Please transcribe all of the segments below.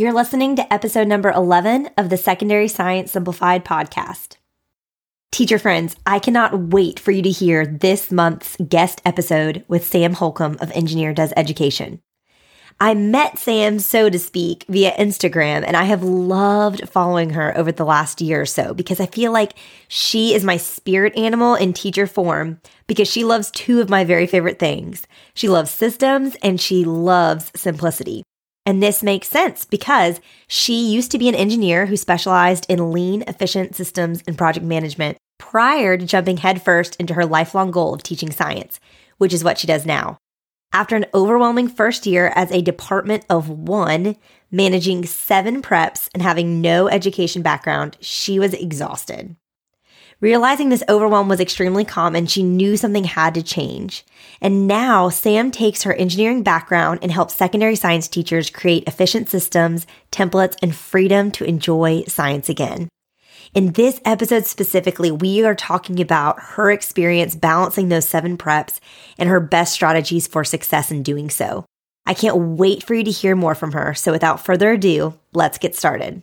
You're listening to episode number 11 of the Secondary Science Simplified podcast. Teacher friends, I cannot wait for you to hear this month's guest episode with Sam Holcomb of Engineer Does Education. I met Sam, so to speak, via Instagram, and I have loved following her over the last year or so because I feel like she is my spirit animal in teacher form because she loves two of my very favorite things. She loves systems and she loves simplicity. And this makes sense because she used to be an engineer who specialized in lean, efficient systems and project management prior to jumping headfirst into her lifelong goal of teaching science, which is what she does now. After an overwhelming first year as a department of one, managing seven preps and having no education background, she was exhausted. Realizing this overwhelm was extremely common, she knew something had to change. And now Sam takes her engineering background and helps secondary science teachers create efficient systems, templates, and freedom to enjoy science again. In this episode specifically, we are talking about her experience balancing those seven preps and her best strategies for success in doing so. I can't wait for you to hear more from her. So without further ado, let's get started.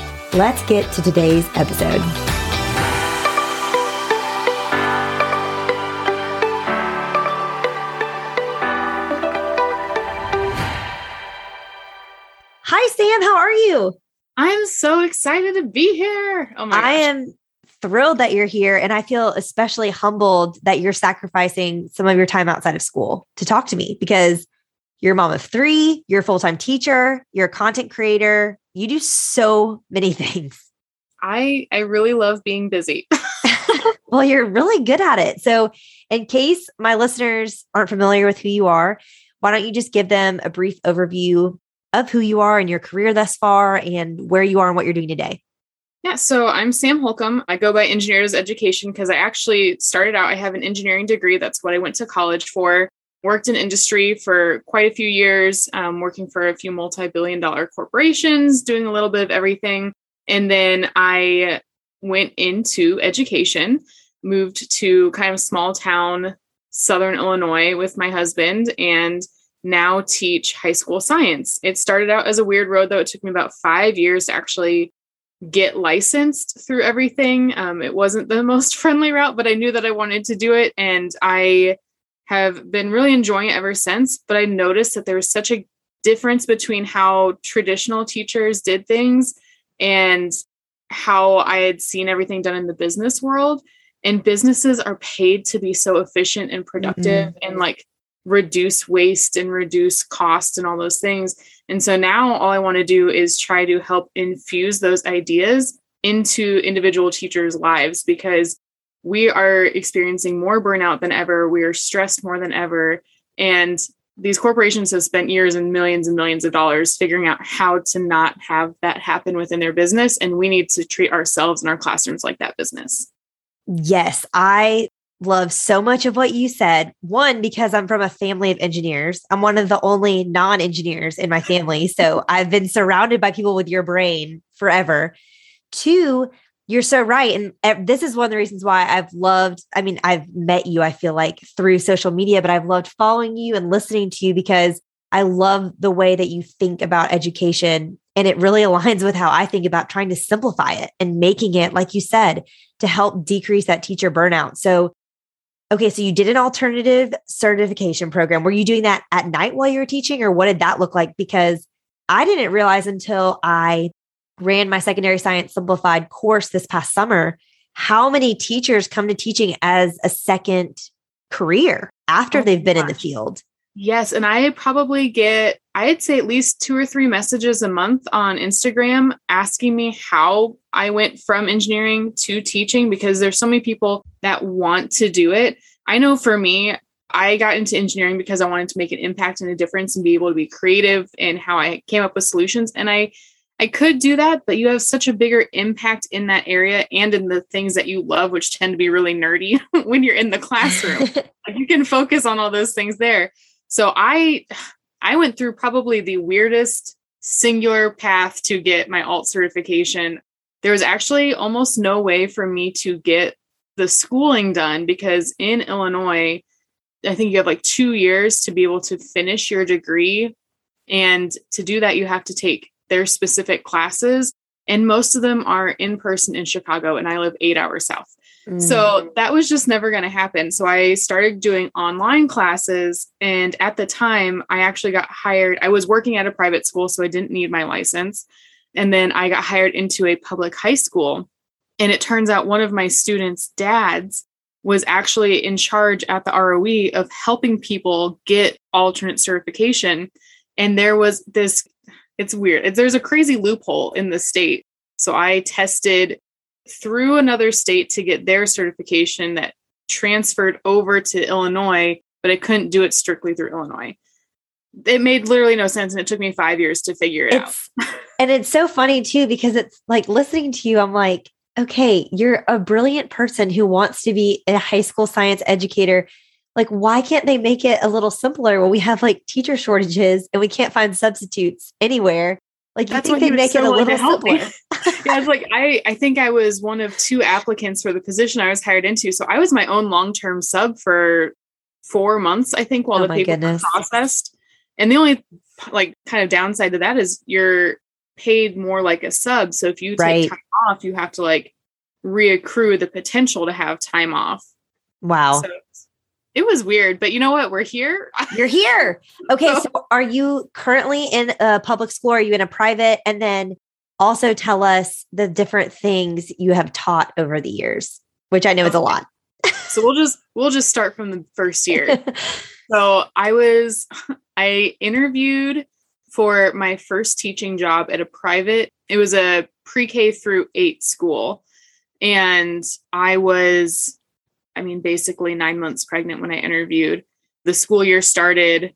Let's get to today's episode. Hi, Sam. How are you? I'm so excited to be here. Oh my I gosh. am thrilled that you're here. And I feel especially humbled that you're sacrificing some of your time outside of school to talk to me because you're a mom of three, you're a full time teacher, you're a content creator. You do so many things. I I really love being busy. well, you're really good at it. So, in case my listeners aren't familiar with who you are, why don't you just give them a brief overview of who you are and your career thus far and where you are and what you're doing today. Yeah, so I'm Sam Holcomb. I go by Engineer Does Education because I actually started out, I have an engineering degree. That's what I went to college for. Worked in industry for quite a few years, um, working for a few multi billion dollar corporations, doing a little bit of everything. And then I went into education, moved to kind of small town, Southern Illinois with my husband. And now teach high school science. It started out as a weird road, though. It took me about five years to actually get licensed through everything. Um, it wasn't the most friendly route, but I knew that I wanted to do it. And I have been really enjoying it ever since. But I noticed that there was such a difference between how traditional teachers did things and how I had seen everything done in the business world. And businesses are paid to be so efficient and productive mm-hmm. and like reduce waste and reduce cost and all those things. And so now all I want to do is try to help infuse those ideas into individual teachers' lives because we are experiencing more burnout than ever. We are stressed more than ever. And these corporations have spent years and millions and millions of dollars figuring out how to not have that happen within their business. And we need to treat ourselves and our classrooms like that business. Yes, I love so much of what you said. One, because I'm from a family of engineers. I'm one of the only non engineers in my family. So I've been surrounded by people with your brain forever. Two, you're so right. And this is one of the reasons why I've loved, I mean, I've met you, I feel like through social media, but I've loved following you and listening to you because I love the way that you think about education. And it really aligns with how I think about trying to simplify it and making it, like you said, to help decrease that teacher burnout. So Okay, so you did an alternative certification program. Were you doing that at night while you were teaching, or what did that look like? Because I didn't realize until I ran my secondary science simplified course this past summer how many teachers come to teaching as a second career after oh they've been gosh. in the field. Yes. And I probably get, I'd say at least two or three messages a month on Instagram asking me how I went from engineering to teaching because there's so many people that want to do it. I know for me, I got into engineering because I wanted to make an impact and a difference and be able to be creative in how I came up with solutions. And I, I could do that, but you have such a bigger impact in that area and in the things that you love, which tend to be really nerdy when you're in the classroom. you can focus on all those things there. So I I went through probably the weirdest singular path to get my alt certification. There was actually almost no way for me to get the schooling done because in Illinois, I think you have like two years to be able to finish your degree. And to do that, you have to take their specific classes. And most of them are in person in Chicago, and I live eight hours south. Mm. So that was just never going to happen. So I started doing online classes. And at the time, I actually got hired. I was working at a private school, so I didn't need my license. And then I got hired into a public high school. And it turns out one of my students' dads was actually in charge at the ROE of helping people get alternate certification. And there was this, it's weird. There's a crazy loophole in the state. So I tested through another state to get their certification that transferred over to Illinois, but I couldn't do it strictly through Illinois. It made literally no sense. And it took me five years to figure it it's, out. and it's so funny too, because it's like listening to you, I'm like, okay, you're a brilliant person who wants to be a high school science educator. Like, why can't they make it a little simpler when we have like teacher shortages and we can't find substitutes anywhere? Like, you That's think they make so it a little simpler? yeah, it's like I I think I was one of two applicants for the position I was hired into. So I was my own long term sub for four months, I think, while oh the paper goodness. processed. And the only like kind of downside to that is you're paid more like a sub. So if you take right. time off, you have to like reaccrue the potential to have time off. Wow. So it was weird, but you know what? We're here. You're here. Okay. so, so are you currently in a public school? Are you in a private? And then also tell us the different things you have taught over the years, which I know is a lot. so we'll just we'll just start from the first year. so I was I interviewed for my first teaching job at a private it was a pre-K through 8 school and I was I mean basically 9 months pregnant when I interviewed. The school year started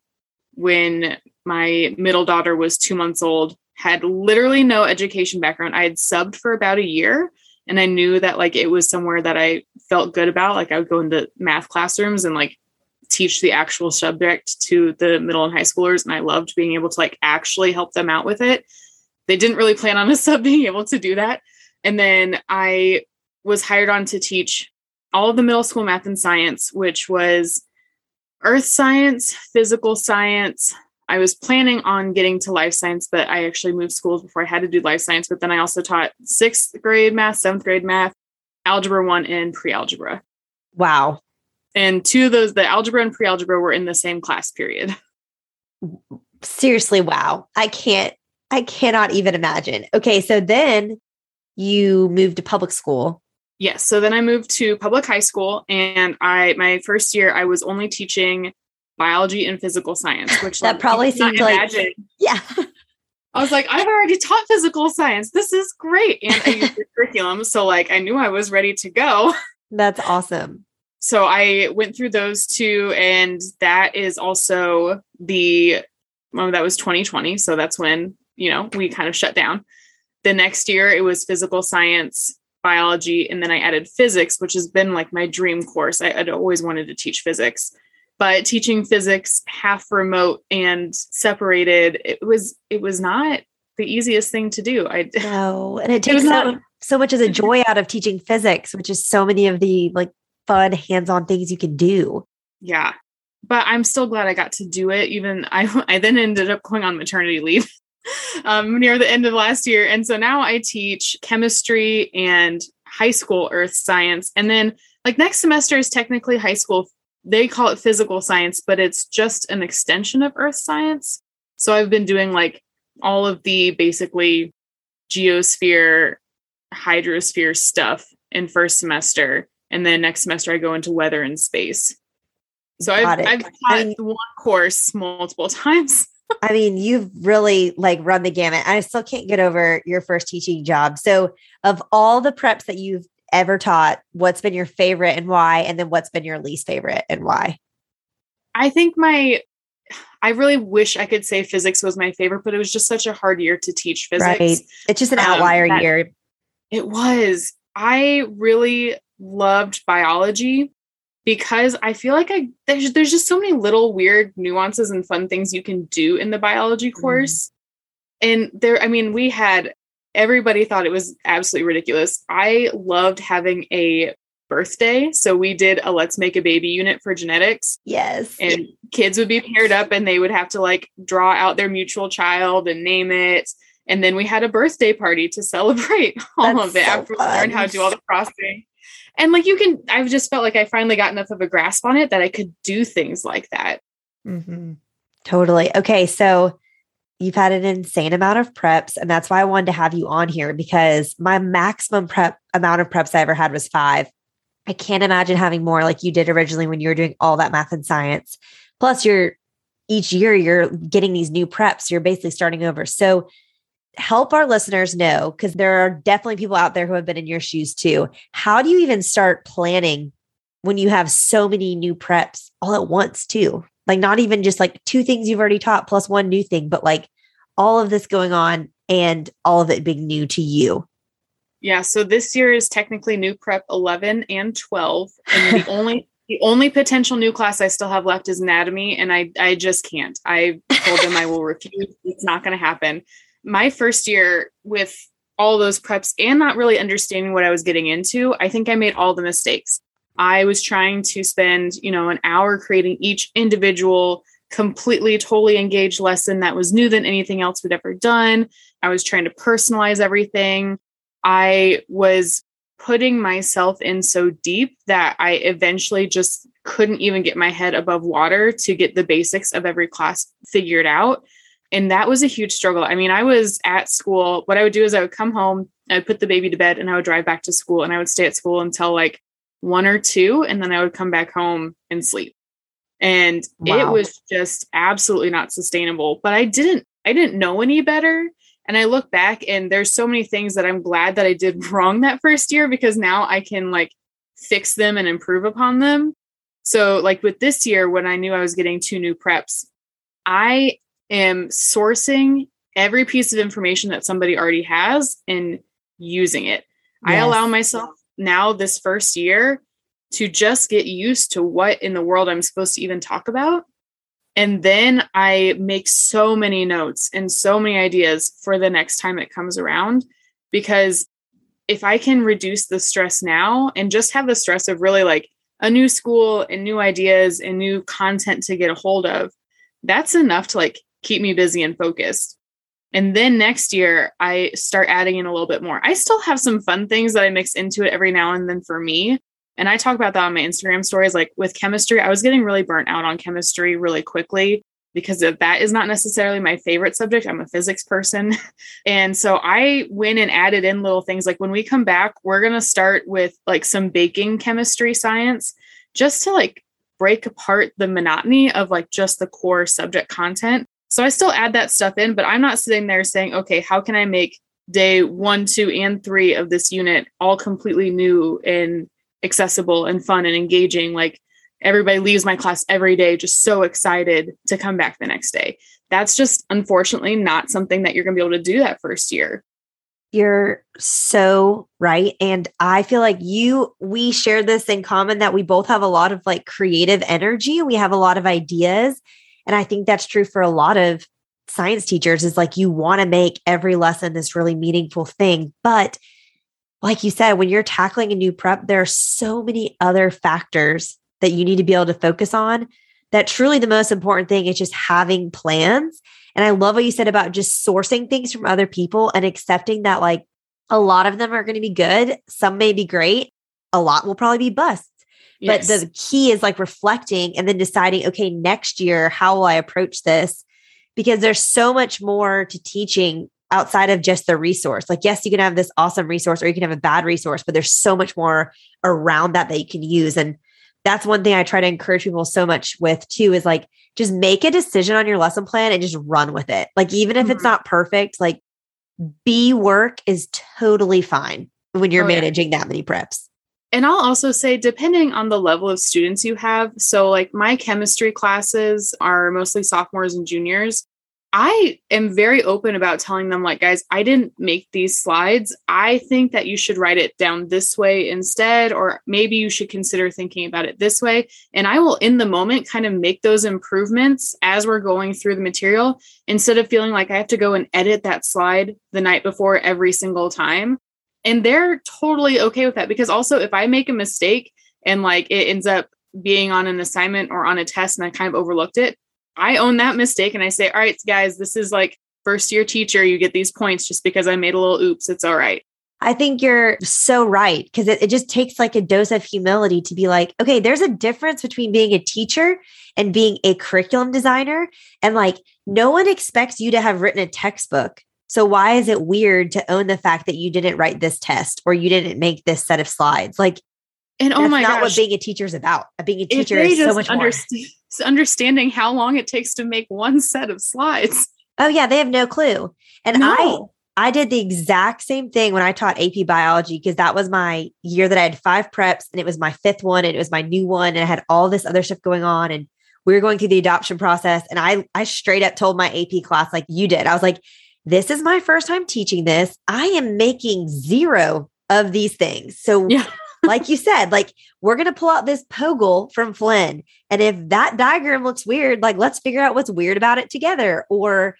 when my middle daughter was 2 months old had literally no education background. I had subbed for about a year and I knew that like it was somewhere that I felt good about. Like I would go into math classrooms and like teach the actual subject to the middle and high schoolers and I loved being able to like actually help them out with it. They didn't really plan on a sub being able to do that. And then I was hired on to teach all the middle school math and science, which was earth science, physical science, I was planning on getting to life science, but I actually moved schools before I had to do life science. But then I also taught sixth grade math, seventh grade math, algebra one, and pre algebra. Wow. And two of those, the algebra and pre algebra, were in the same class period. Seriously, wow. I can't, I cannot even imagine. Okay. So then you moved to public school. Yes. So then I moved to public high school. And I, my first year, I was only teaching biology and physical science, which that like, probably seemed like yeah. I was like, I've already taught physical science. This is great. And I used the curriculum. So like I knew I was ready to go. That's awesome. So I went through those two, and that is also the well, that was 2020. So that's when, you know, we kind of shut down. The next year it was physical science, biology, and then I added physics, which has been like my dream course. I, would always wanted to teach physics but teaching physics half remote and separated it was it was not the easiest thing to do. I know and it takes it so, not, so much as a joy out of teaching physics which is so many of the like fun hands-on things you can do. Yeah but i'm still glad i got to do it even i i then ended up going on maternity leave um, near the end of last year and so now i teach chemistry and high school earth science and then like next semester is technically high school they call it physical science, but it's just an extension of earth science. So I've been doing like all of the basically geosphere, hydrosphere stuff in first semester. And then next semester I go into weather and space. So I've, I've taught one course multiple times. I mean, you've really like run the gamut. I still can't get over your first teaching job. So, of all the preps that you've ever taught, what's been your favorite and why? And then what's been your least favorite and why? I think my I really wish I could say physics was my favorite, but it was just such a hard year to teach physics. Right. It's just an um, outlier um, year. It was. I really loved biology because I feel like I there's, there's just so many little weird nuances and fun things you can do in the biology mm-hmm. course. Mm. And there, I mean, we had everybody thought it was absolutely ridiculous. I loved having a birthday. So we did a let's make a baby unit for genetics. Yes. And kids would be paired up and they would have to like draw out their mutual child and name it. And then we had a birthday party to celebrate all That's of it so after we learned how to do all the frosting. And like you can, I've just felt like I finally got enough of a grasp on it that I could do things like that. Mm-hmm. Totally. Okay. So you've had an insane amount of preps. And that's why I wanted to have you on here because my maximum prep amount of preps I ever had was five. I can't imagine having more like you did originally when you were doing all that math and science. Plus, you're each year you're getting these new preps. You're basically starting over. So help our listeners know because there are definitely people out there who have been in your shoes too. How do you even start planning when you have so many new preps all at once too? Like not even just like two things you've already taught plus one new thing, but like all of this going on and all of it being new to you. Yeah, so this year is technically new prep 11 and 12 and the only the only potential new class I still have left is anatomy and I I just can't. I told them I will refuse. It's not going to happen. My first year with all those preps and not really understanding what I was getting into, I think I made all the mistakes. I was trying to spend, you know, an hour creating each individual completely totally engaged lesson that was new than anything else we'd ever done. I was trying to personalize everything. I was putting myself in so deep that I eventually just couldn't even get my head above water to get the basics of every class figured out. And that was a huge struggle. I mean, I was at school. What I would do is I would come home, I would put the baby to bed, and I would drive back to school and I would stay at school until like one or two. And then I would come back home and sleep. And wow. it was just absolutely not sustainable. But I didn't, I didn't know any better. And I look back and there's so many things that I'm glad that I did wrong that first year because now I can like fix them and improve upon them. So, like with this year, when I knew I was getting two new preps, I am sourcing every piece of information that somebody already has and using it. Yes. I allow myself now, this first year, to just get used to what in the world I'm supposed to even talk about and then I make so many notes and so many ideas for the next time it comes around. Because if I can reduce the stress now and just have the stress of really like a new school and new ideas and new content to get a hold of, that's enough to like keep me busy and focused. And then next year, I start adding in a little bit more. I still have some fun things that I mix into it every now and then for me, and I talk about that on my Instagram stories. Like with chemistry, I was getting really burnt out on chemistry really quickly because that is not necessarily my favorite subject. I'm a physics person. and so I went and added in little things like when we come back, we're going to start with like some baking chemistry science just to like break apart the monotony of like just the core subject content. So I still add that stuff in, but I'm not sitting there saying, okay, how can I make day one, two, and three of this unit all completely new and accessible and fun and engaging? Like everybody leaves my class every day just so excited to come back the next day. That's just unfortunately not something that you're going to be able to do that first year. You're so right and i feel like you we share this in common that we both have a lot of like creative energy. We have a lot of ideas and i think that's true for a lot of science teachers is like you want to make every lesson this really meaningful thing but like you said, when you're tackling a new prep, there are so many other factors that you need to be able to focus on. That truly the most important thing is just having plans. And I love what you said about just sourcing things from other people and accepting that, like, a lot of them are going to be good. Some may be great. A lot will probably be busts. Yes. But the key is like reflecting and then deciding, okay, next year, how will I approach this? Because there's so much more to teaching outside of just the resource. Like, yes, you can have this awesome resource or you can have a bad resource, but there's so much more around that that you can use. And that's one thing I try to encourage people so much with too is like, just make a decision on your lesson plan and just run with it. Like, even if mm-hmm. it's not perfect, like B work is totally fine when you're oh, managing yeah. that many preps. And I'll also say, depending on the level of students you have, so like my chemistry classes are mostly sophomores and juniors. I am very open about telling them, like, guys, I didn't make these slides. I think that you should write it down this way instead, or maybe you should consider thinking about it this way. And I will, in the moment, kind of make those improvements as we're going through the material instead of feeling like I have to go and edit that slide the night before every single time. And they're totally okay with that because also, if I make a mistake and like it ends up being on an assignment or on a test and I kind of overlooked it, I own that mistake and I say, all right, guys, this is like first year teacher. You get these points just because I made a little oops. It's all right. I think you're so right because it, it just takes like a dose of humility to be like, okay, there's a difference between being a teacher and being a curriculum designer. And like, no one expects you to have written a textbook. So why is it weird to own the fact that you didn't write this test or you didn't make this set of slides? Like, and oh my not gosh, what being a teacher is about. Being a teacher is so much more understanding how long it takes to make one set of slides. Oh yeah, they have no clue. And no. I I did the exact same thing when I taught AP biology because that was my year that I had five preps and it was my fifth one and it was my new one and I had all this other stuff going on and we were going through the adoption process and I I straight up told my AP class like you did. I was like, this is my first time teaching this. I am making zero of these things. So yeah like you said, like we're going to pull out this POGIL from Flinn. And if that diagram looks weird, like let's figure out what's weird about it together. Or,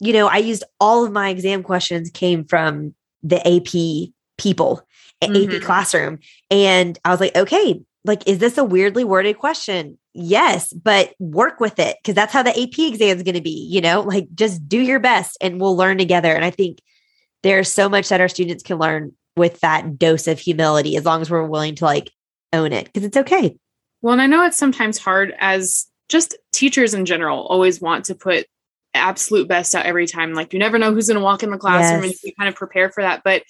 you know, I used all of my exam questions came from the AP people, mm-hmm. AP classroom. And I was like, okay, like, is this a weirdly worded question? Yes, but work with it because that's how the AP exam is going to be, you know, like just do your best and we'll learn together. And I think there's so much that our students can learn with that dose of humility as long as we're willing to like own it because it's okay. Well, and I know it's sometimes hard as just teachers in general always want to put absolute best out every time. Like you never know who's going to walk in the classroom yes. and you kind of prepare for that. But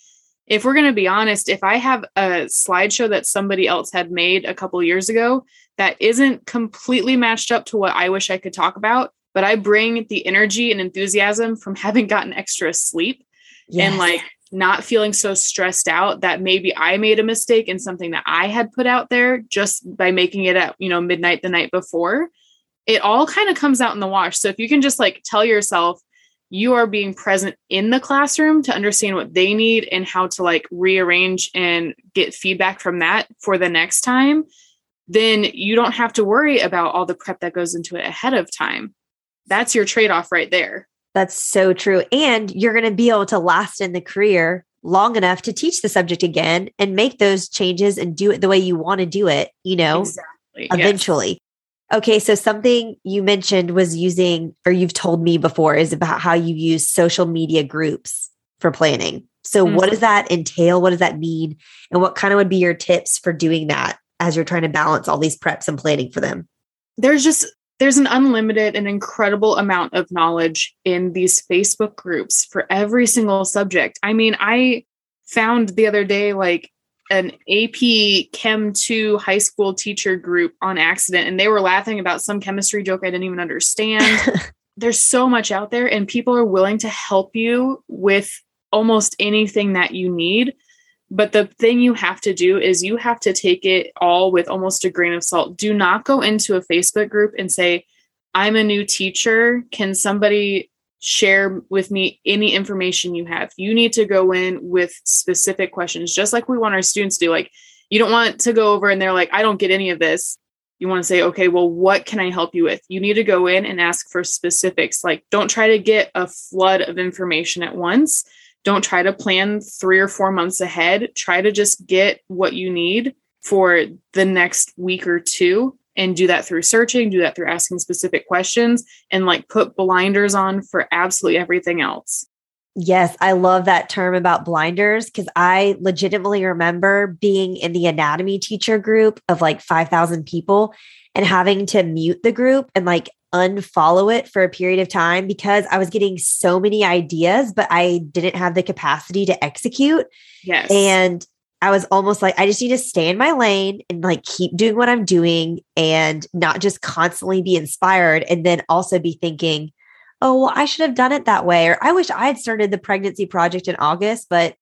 if we're going to be honest, if I have a slideshow that somebody else had made a couple years ago that isn't completely matched up to what I wish I could talk about, but I bring the energy and enthusiasm from having gotten extra sleep yes. and like not feeling so stressed out that maybe I made a mistake in something that I had put out there just by making it at, you know, midnight the night before. It all kind of comes out in the wash. So if you can just like tell yourself you are being present in the classroom to understand what they need and how to like rearrange and get feedback from that for the next time, then you don't have to worry about all the prep that goes into it ahead of time. That's your trade off right there. That's so true. And you're going to be able to last in the career long enough to teach the subject again and make those changes and do it the way you want to do it, you know, exactly. eventually. Yes. Okay, so something you mentioned was using, or you've told me before, is about how you use social media groups for planning. So, mm-hmm. what does that entail? What does that mean? And what kind of would be your tips for doing that as you're trying to balance all these preps and planning for them? There's just there's an unlimited and incredible amount of knowledge in these Facebook groups for every single subject. I mean, I found the other day like an AP Chem 2 high school teacher group on accident, and they were laughing about some chemistry joke I didn't even understand. There's so much out there, and people are willing to help you with almost anything that you need. But the thing you have to do is you have to take it all with almost a grain of salt. Do not go into a Facebook group and say, I'm a new teacher. Can somebody share with me any information you have? You need to go in with specific questions, just like we want our students to do. Like, you don't want to go over and they're like, I don't get any of this. You want to say, okay, well, what can I help you with? You need to go in and ask for specifics. Like, don't try to get a flood of information at once don't try to plan three or four months ahead. Try to just get what you need for the next week or two and do that through searching, do that through asking specific questions, and like put blinders on for absolutely everything else. Yes, I love that term about blinders because I legitimately remember being in the anatomy teacher group of like 5,000 people and having to mute the group and like unfollow it for a period of time because I was getting so many ideas, but I didn't have the capacity to execute. Yes. And I was almost like, I just need to stay in my lane and like keep doing what I'm doing and not just constantly be inspired. And then also be thinking, oh, well, I should have done it that way. Or I wish I had started the pregnancy project in August, but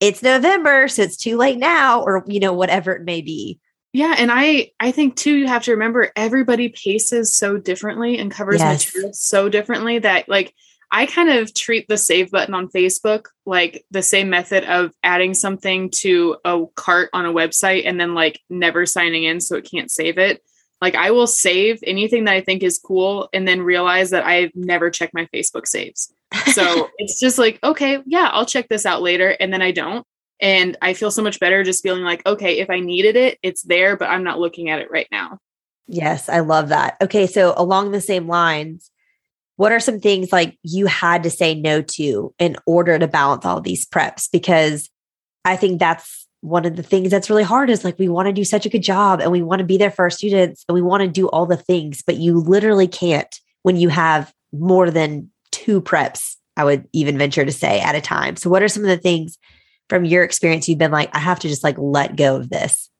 it's November, so it's too late now, or you know, whatever it may be. Yeah, and I I think too you have to remember everybody paces so differently and covers yes. material so differently that like I kind of treat the save button on Facebook like the same method of adding something to a cart on a website and then like never signing in so it can't save it. Like I will save anything that I think is cool and then realize that I've never checked my Facebook saves. So it's just like, okay, yeah, I'll check this out later. And then I don't. And I feel so much better just feeling like, okay, if I needed it, it's there, but I'm not looking at it right now. Yes, I love that. Okay, so along the same lines, what are some things like you had to say no to in order to balance all these preps? Because I think that's one of the things that's really hard is like we want to do such a good job and we want to be there for our students and we want to do all the things, but you literally can't when you have more than two preps, I would even venture to say at a time. So, what are some of the things from your experience you've been like, I have to just like let go of this?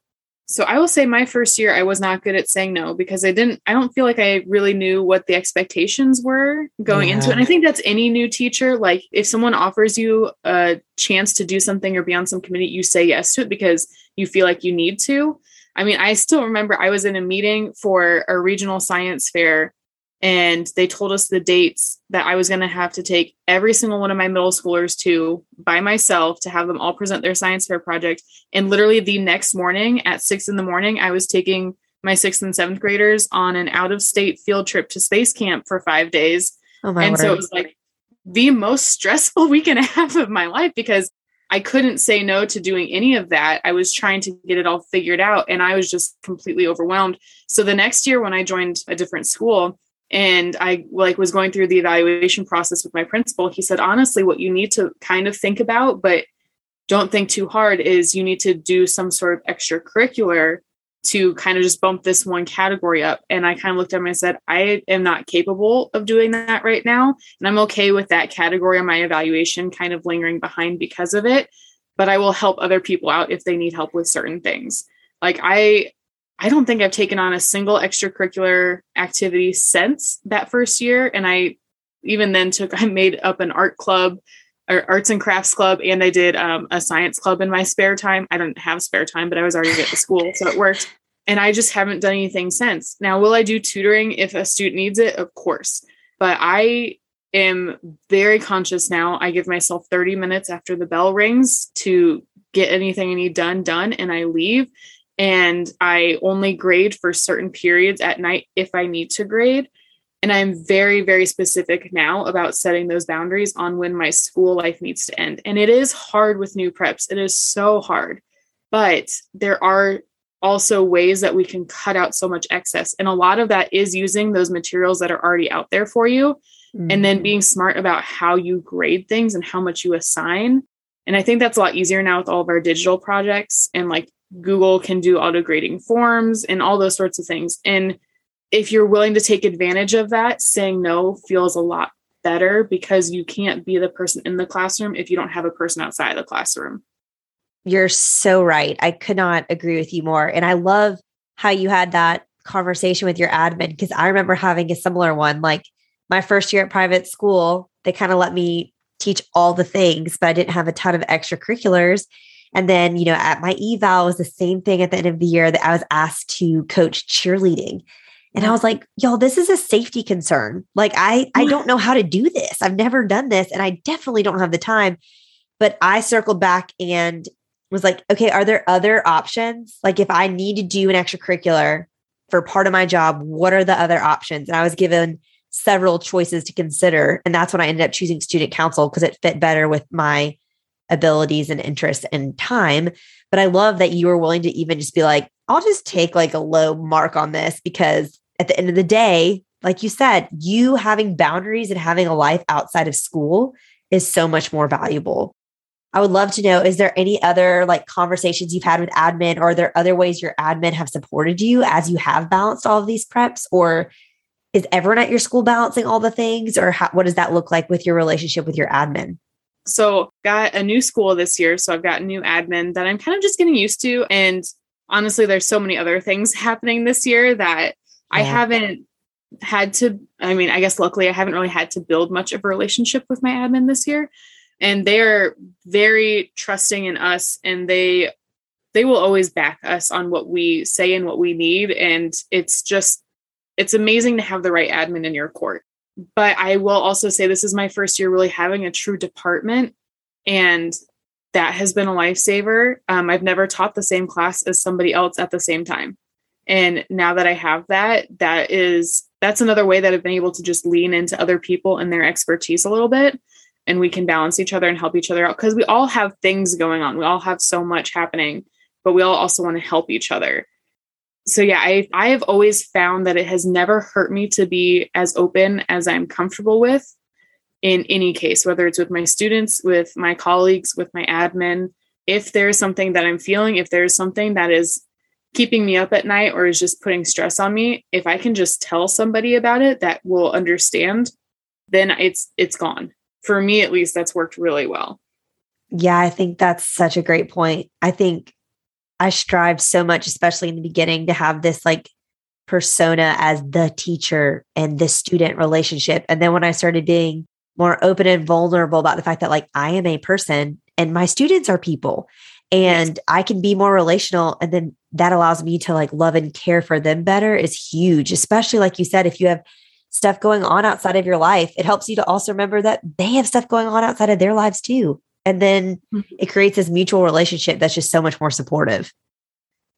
So I will say my first year I was not good at saying no because I didn't I don't feel like I really knew what the expectations were going yeah. into it. And I think that's any new teacher like if someone offers you a chance to do something or be on some committee you say yes to it because you feel like you need to. I mean, I still remember I was in a meeting for a regional science fair and they told us the dates that I was going to have to take every single one of my middle schoolers to by myself to have them all present their science fair project. And literally the next morning at six in the morning, I was taking my sixth and seventh graders on an out of state field trip to space camp for five days. Oh and word. so it was like the most stressful week and a half of my life because I couldn't say no to doing any of that. I was trying to get it all figured out and I was just completely overwhelmed. So the next year when I joined a different school, and i like was going through the evaluation process with my principal. He said honestly what you need to kind of think about but don't think too hard is you need to do some sort of extracurricular to kind of just bump this one category up. And i kind of looked at him and said i am not capable of doing that right now and i'm okay with that category on my evaluation kind of lingering behind because of it but i will help other people out if they need help with certain things. Like i I don't think I've taken on a single extracurricular activity since that first year. And I even then took, I made up an art club or arts and crafts club, and I did um, a science club in my spare time. I don't have spare time, but I was already at the school, so it worked. And I just haven't done anything since. Now, will I do tutoring if a student needs it? Of course. But I am very conscious now. I give myself 30 minutes after the bell rings to get anything I need done, done, and I leave and I only grade for certain periods at night if I need to grade. And I'm very, very specific now about setting those boundaries on when my school life needs to end. And it is hard with new preps, it is so hard. But there are also ways that we can cut out so much excess. And a lot of that is using those materials that are already out there for you mm-hmm. and then mm-hmm. being smart about how you grade things and how much you assign. And I think that's a lot easier now with all of our digital projects and like Google can do auto grading forms and all those sorts of things. And if you're willing to take advantage of that, saying no feels a lot better because you can't be the person in the classroom if you don't have a person outside the classroom. You're so right. I could not agree with you more. And I love how you had that conversation with your admin because I remember having a similar one. Like my first year at private school, they kind of let me teach all the things, but I didn't have a ton of extracurriculars. And then, you know, at my eval was the same thing at the end of the year that I was asked to coach cheerleading. And I was like, y'all, this is a safety concern. Like I I don't know how to do this. I've never done this and I definitely don't have the time. But I circled back and was like, okay, are there other options? Like if I need to do an extracurricular for part of my job, what are the other options? And I was given several choices to consider. And that's when I ended up choosing student council because it fit better with my abilities and interests and time. But I love that you were willing to even just be like, I'll just take like a low mark on this because at the end of the day, like you said, you having boundaries and having a life outside of school is so much more valuable. I would love to know is there any other like conversations you've had with admin or are there other ways your admin have supported you as you have balanced all of these preps or is everyone at your school balancing all the things or how, what does that look like with your relationship with your admin? So got a new school this year. So I've got a new admin that I'm kind of just getting used to. And honestly, there's so many other things happening this year that yeah. I haven't had to, I mean, I guess luckily I haven't really had to build much of a relationship with my admin this year. and they are very trusting in us and they they will always back us on what we say and what we need and it's just it's amazing to have the right admin in your court but i will also say this is my first year really having a true department and that has been a lifesaver. Um, i've never taught the same class as somebody else at the same time. And now that i have that that is that's another way that i've been able to just lean into other people and their expertise a little bit. And we can balance each other and help each other out because we all have things going on. We all have so much happening but we all also want to help each other so yeah i i have always found that it has never hurt me to be as open as i'm comfortable with in any case whether it's with my students with my colleagues with my admin. If there's something that i'm feeling if there's something that is keeping me up at night or is just putting stress on me if i can just tell somebody about it that will understand then it's it's gone. For me at least that's worked really well. Yeah i think that's such a great point. I think i strive so much especially in the beginning to have this like persona as the teacher and the student relationship and then when i started being more open and vulnerable about the fact that like i am a person and my students are people and i can be more relational and then that allows me to like love and care for them better is huge especially like you said if you have stuff going on outside of your life, it helps you to also remember that they have stuff going on outside of their lives too. And then mm-hmm. it creates this mutual relationship that's just so much more supportive.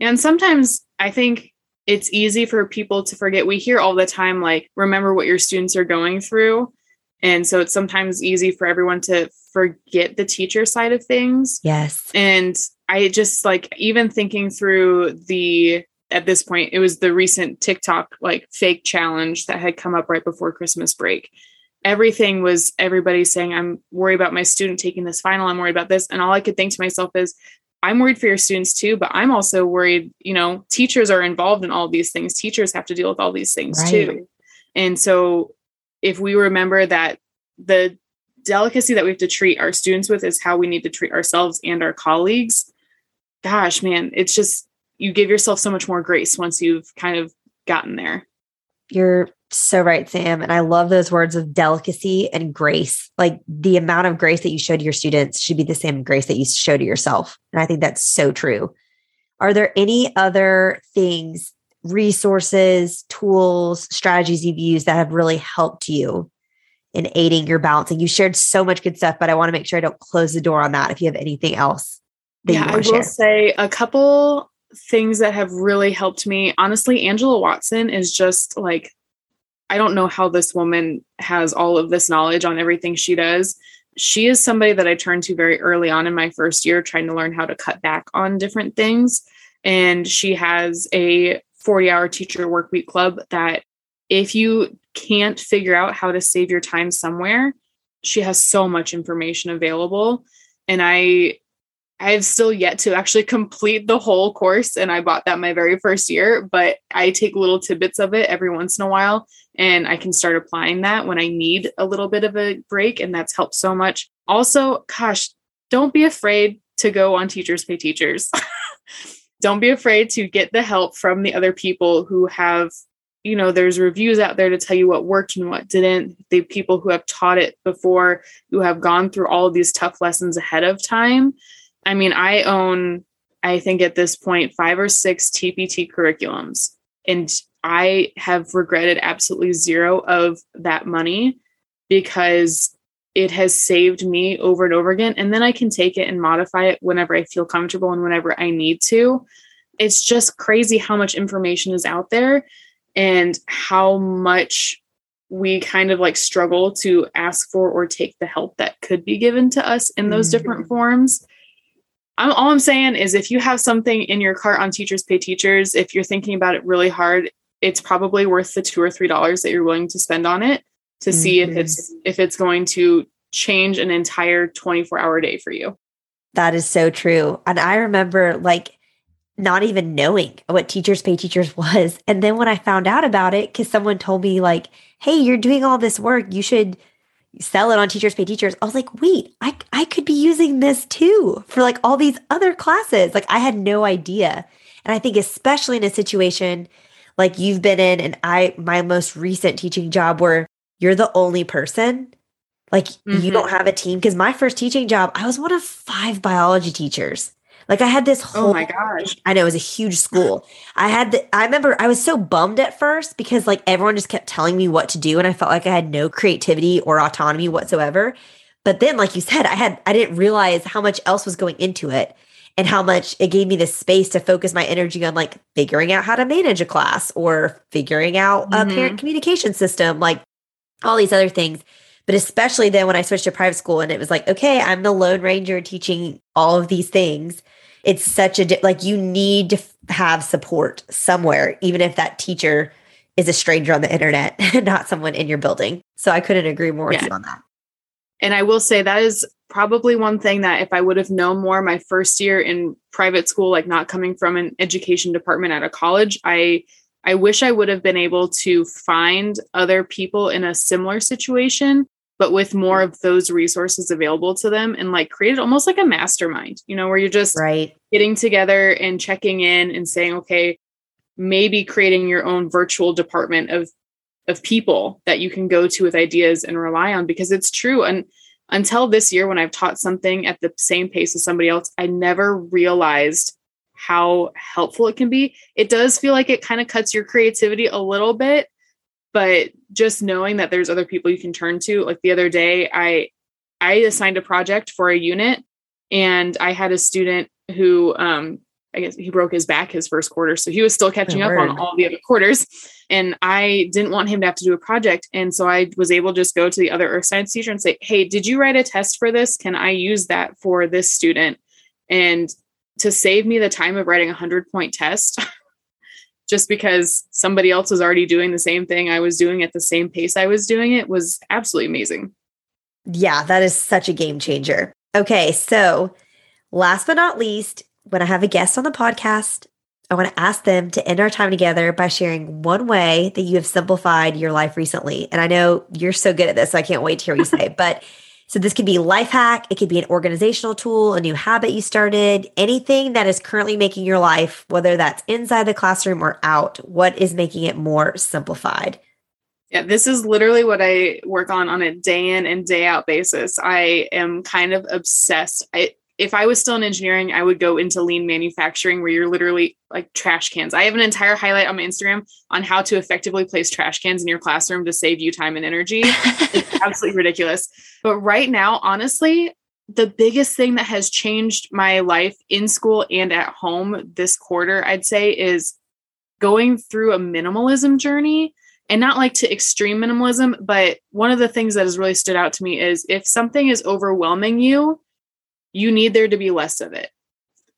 And sometimes I think it's easy for people to forget. We hear all the time, like, remember what your students are going through. And so it's sometimes easy for everyone to forget the teacher side of things. Yes. And I just like, even thinking through the at this point it was the recent TikTok like fake challenge that had come up right before Christmas break. Everything was everybody saying, I'm worried about my student taking this final, I'm worried about this. And all I could think to myself is, I'm worried for your students too, but I'm also worried, you know, teachers are involved in all these things. Teachers have to deal with all these things right. too. And so if we remember that the delicacy that we have to treat our students with is how we need to treat ourselves and our colleagues, gosh, man, it's just you give yourself so much more grace once you've kind of gotten there. You're so right, Sam. And I love those words of delicacy and grace. Like the amount of grace that you show to your students should be the same grace that you show to yourself. And I think that's so true. Are there any other things, resources, tools, strategies you've used that have really helped you in aiding your balancing? You shared so much good stuff, but I want to make sure I don't close the door on that if you have anything else. yeah, I will share. say a couple things that have really helped me, honestly, Angela Watson is just like, I don't know how this woman has all of this knowledge on everything she does. She is somebody that I turned to very early on in my first year, trying to learn how to cut back on different things. And she has a 40 hour teacher work week club that if you can't figure out how to save your time somewhere, she has so much information available. And I I've still yet to actually complete the whole course, and I bought that my very first year, but I take little tidbits of it every once in a while, and I can start applying that when I need a little bit of a break, and that's helped so much. Also, gosh, don't be afraid to go on Teachers Pay Teachers. don't be afraid to get the help from the other people who have you know there's reviews out there to tell you what worked and what didn't the people who have taught it before who have gone through all these tough lessons ahead of time I mean, I own, I think at this point, five or six TPT curriculums, and I have regretted absolutely zero of that money because it has saved me over and over again. And then I can take it and modify it whenever I feel comfortable and whenever I need to. It's just crazy how much information is out there and how much we kind of like struggle to ask for or take the help that could be given to us in those mm-hmm. different forms. I'm, all I'm saying is if you have something in your cart on Teachers Pay Teachers, if you're thinking about it really hard, it's probably worth the two or three dollars that you're willing to spend on it to mm-hmm. see if it's mm-hmm. if it's going to change an entire 24 hour day for you. That is so true. And I remember like not even knowing what Teachers Pay Teachers was. And then when I found out about it, because someone told me, like, hey, you're doing all this work, you should sell it on teachers pay teachers i was like wait i i could be using this too for like all these other classes like i had no idea and i think especially in a situation like you've been in and i my most recent teaching job where you're the only person Like mm-hmm. you don't mm-hmm. have a team. Cause my first teaching job, I was one of five biology teachers. Like I had this whole Oh my gosh. I know it was a huge school. I had the I remember I was so bummed at first because like everyone just kept telling me what to do and I felt like I had no creativity or autonomy whatsoever. But then like you said, I had I didn't realize how much else was going into it and how much it gave me the space to focus my energy on like figuring out how to manage a class or figuring out mm-hmm. a parent communication system, like all these other things. But especially then when I switched to private school and it was like, okay, I'm the Lone Ranger teaching all of these things it's such a di- like you need to have support somewhere even if that teacher is a stranger on the internet and not someone in your building. So i couldn't agree more yeah. with you on that. And i will say that is probably one thing that if i would have known more my first year in private school like not coming from an education department at a college i i wish i would have been able to find other people in a similar situation but with more of those resources available to them and like created almost like a mastermind, you know, where you're just right getting together and checking in and saying, okay, maybe creating your own virtual department of of people that you can go to with ideas and rely on because it's true. And until this year, when I've taught something at the same pace as somebody else, I never realized how helpful it can be. It does feel like it kind of cuts your creativity a little bit but just knowing that there's other people you can turn to. Like the other day i i assigned a project for a unit and i had a student who um i guess he broke his back his first quarter. So he was still catching oh, up word. on all the other quarters and i didn't want him to have to do a project. And so i was able to just go to the other earth science teacher and say hey did you write a test for this? Can i use that for this student? And to save me the time of writing a 100 point test just because somebody else was already doing the same thing I was doing at the same pace I was doing it was absolutely amazing. Yeah, that is such a game changer. Okay, so last but not least, when I have a guest on the podcast, I want to ask them to end our time together by sharing one way that you have simplified your life recently. And I know you're so good at this, so I can't wait to hear what you say. But so this could be life hack, it could be an organizational tool, a new habit you started, anything that is currently making your life, whether that's inside the classroom or out, what is making it more simplified? Yeah, this is literally what I work on on a day in and day out basis. I am kind of obsessed. I, if I was still in engineering, I would go into lean manufacturing where you're literally like trash cans. I have an entire highlight on my Instagram on how to effectively place trash cans in your classroom to save you time and energy. it's absolutely ridiculous. But right now, honestly, the biggest thing that has changed my life in school and at home this quarter, I'd say, is going through a minimalism journey and not like to extreme minimalism. But one of the things that has really stood out to me is if something is overwhelming you, you need there to be less of it.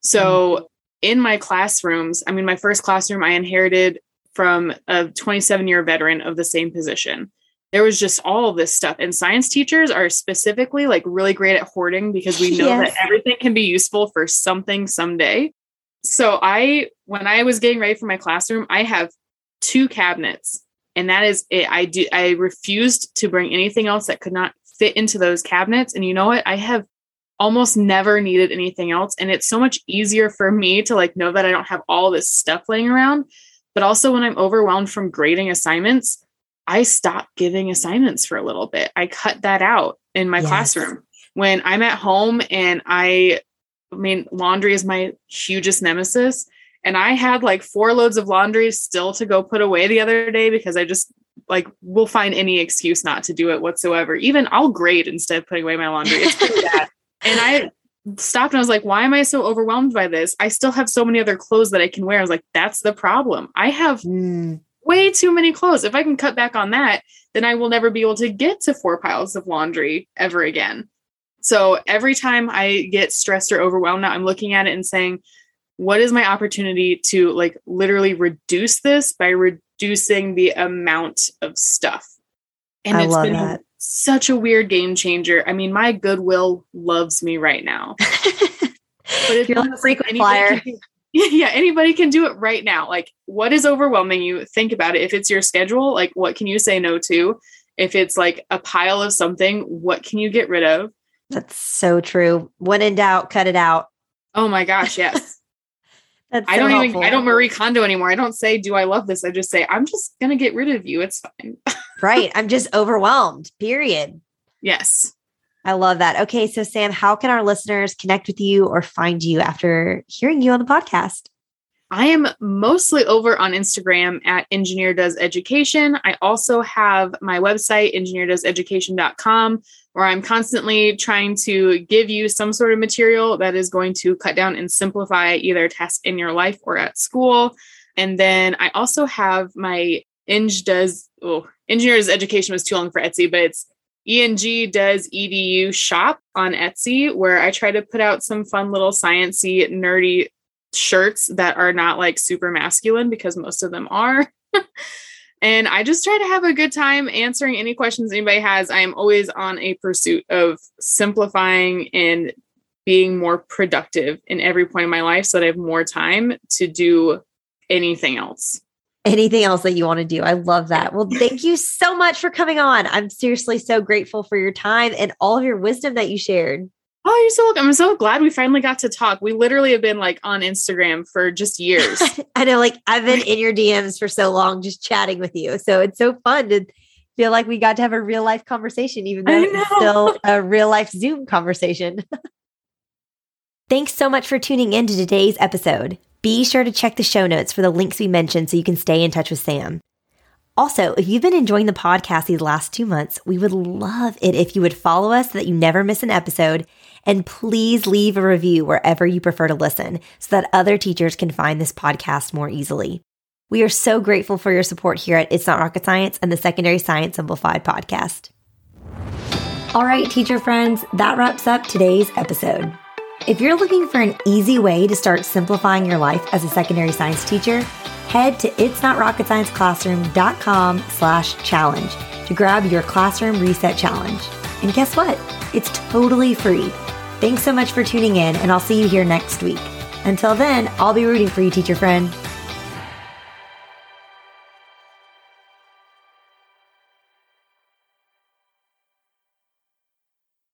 So mm-hmm. in my classrooms, I mean, my first classroom I inherited from a 27 year veteran of the same position. There was just all this stuff. And science teachers are specifically like really great at hoarding because we know yes. that everything can be useful for something someday. So I, when I was getting ready for my classroom, I have two cabinets and that is it. I do, I refused to bring anything else that could not fit into those cabinets. And you know what? I have almost never needed anything else and it's so much easier for me to like know that I don't have all this stuff laying around but also when I'm overwhelmed from grading assignments I stop giving assignments for a little bit I cut that out in my yes. classroom when I'm at home and I I mean laundry is my hugest nemesis and I had like four loads of laundry still to go put away the other day because I just like will find any excuse not to do it whatsoever. Even I'll grade instead of putting away my laundry. It's pretty bad. And I stopped and I was like, why am I so overwhelmed by this? I still have so many other clothes that I can wear. I was like, that's the problem. I have mm. way too many clothes. If I can cut back on that, then I will never be able to get to four piles of laundry ever again. So every time I get stressed or overwhelmed now, I'm looking at it and saying, what is my opportunity to like literally reduce this by reducing the amount of stuff? And I it's been that such a weird game changer. I mean, my Goodwill loves me right now. but if you're like a frequent flyer. Yeah, anybody can do it right now. Like, what is overwhelming you? Think about it. If it's your schedule, like, what can you say no to? If it's like a pile of something, what can you get rid of? That's so true. When in doubt, cut it out. Oh my gosh, yes. That's I don't even I don't Marie Kondo anymore. I don't say, do I love this? I just say, I'm just gonna get rid of you. It's fine. Right. I'm just overwhelmed. Period. Yes. I love that. Okay, so Sam, how can our listeners connect with you or find you after hearing you on the podcast? I am mostly over on Instagram at Engineer Does Education. I also have my website, engineerdoeseducation.com, where I'm constantly trying to give you some sort of material that is going to cut down and simplify either task in your life or at school. And then I also have my Eng Does, oh, Engineer Does Education was too long for Etsy, but it's ENG Does EDU shop on Etsy, where I try to put out some fun little sciencey, nerdy shirts that are not like super masculine because most of them are. and I just try to have a good time answering any questions anybody has. I am always on a pursuit of simplifying and being more productive in every point of my life so that I have more time to do anything else. Anything else that you want to do. I love that. Well, thank you so much for coming on. I'm seriously so grateful for your time and all of your wisdom that you shared. Oh, you're so welcome. I'm so glad we finally got to talk. We literally have been like on Instagram for just years. I know, like I've been in your DMs for so long, just chatting with you. So it's so fun to feel like we got to have a real life conversation, even though it's still a real life Zoom conversation. Thanks so much for tuning in to today's episode. Be sure to check the show notes for the links we mentioned so you can stay in touch with Sam. Also, if you've been enjoying the podcast these last two months, we would love it if you would follow us so that you never miss an episode. And please leave a review wherever you prefer to listen so that other teachers can find this podcast more easily. We are so grateful for your support here at It's Not Rocket Science and the Secondary Science Simplified podcast. All right, teacher friends, that wraps up today's episode. If you're looking for an easy way to start simplifying your life as a secondary science teacher, head to itsnotrocketscienceclassroom.com slash challenge to grab your classroom reset challenge. And guess what? It's totally free. Thanks so much for tuning in, and I'll see you here next week. Until then, I'll be rooting for you, teacher friend.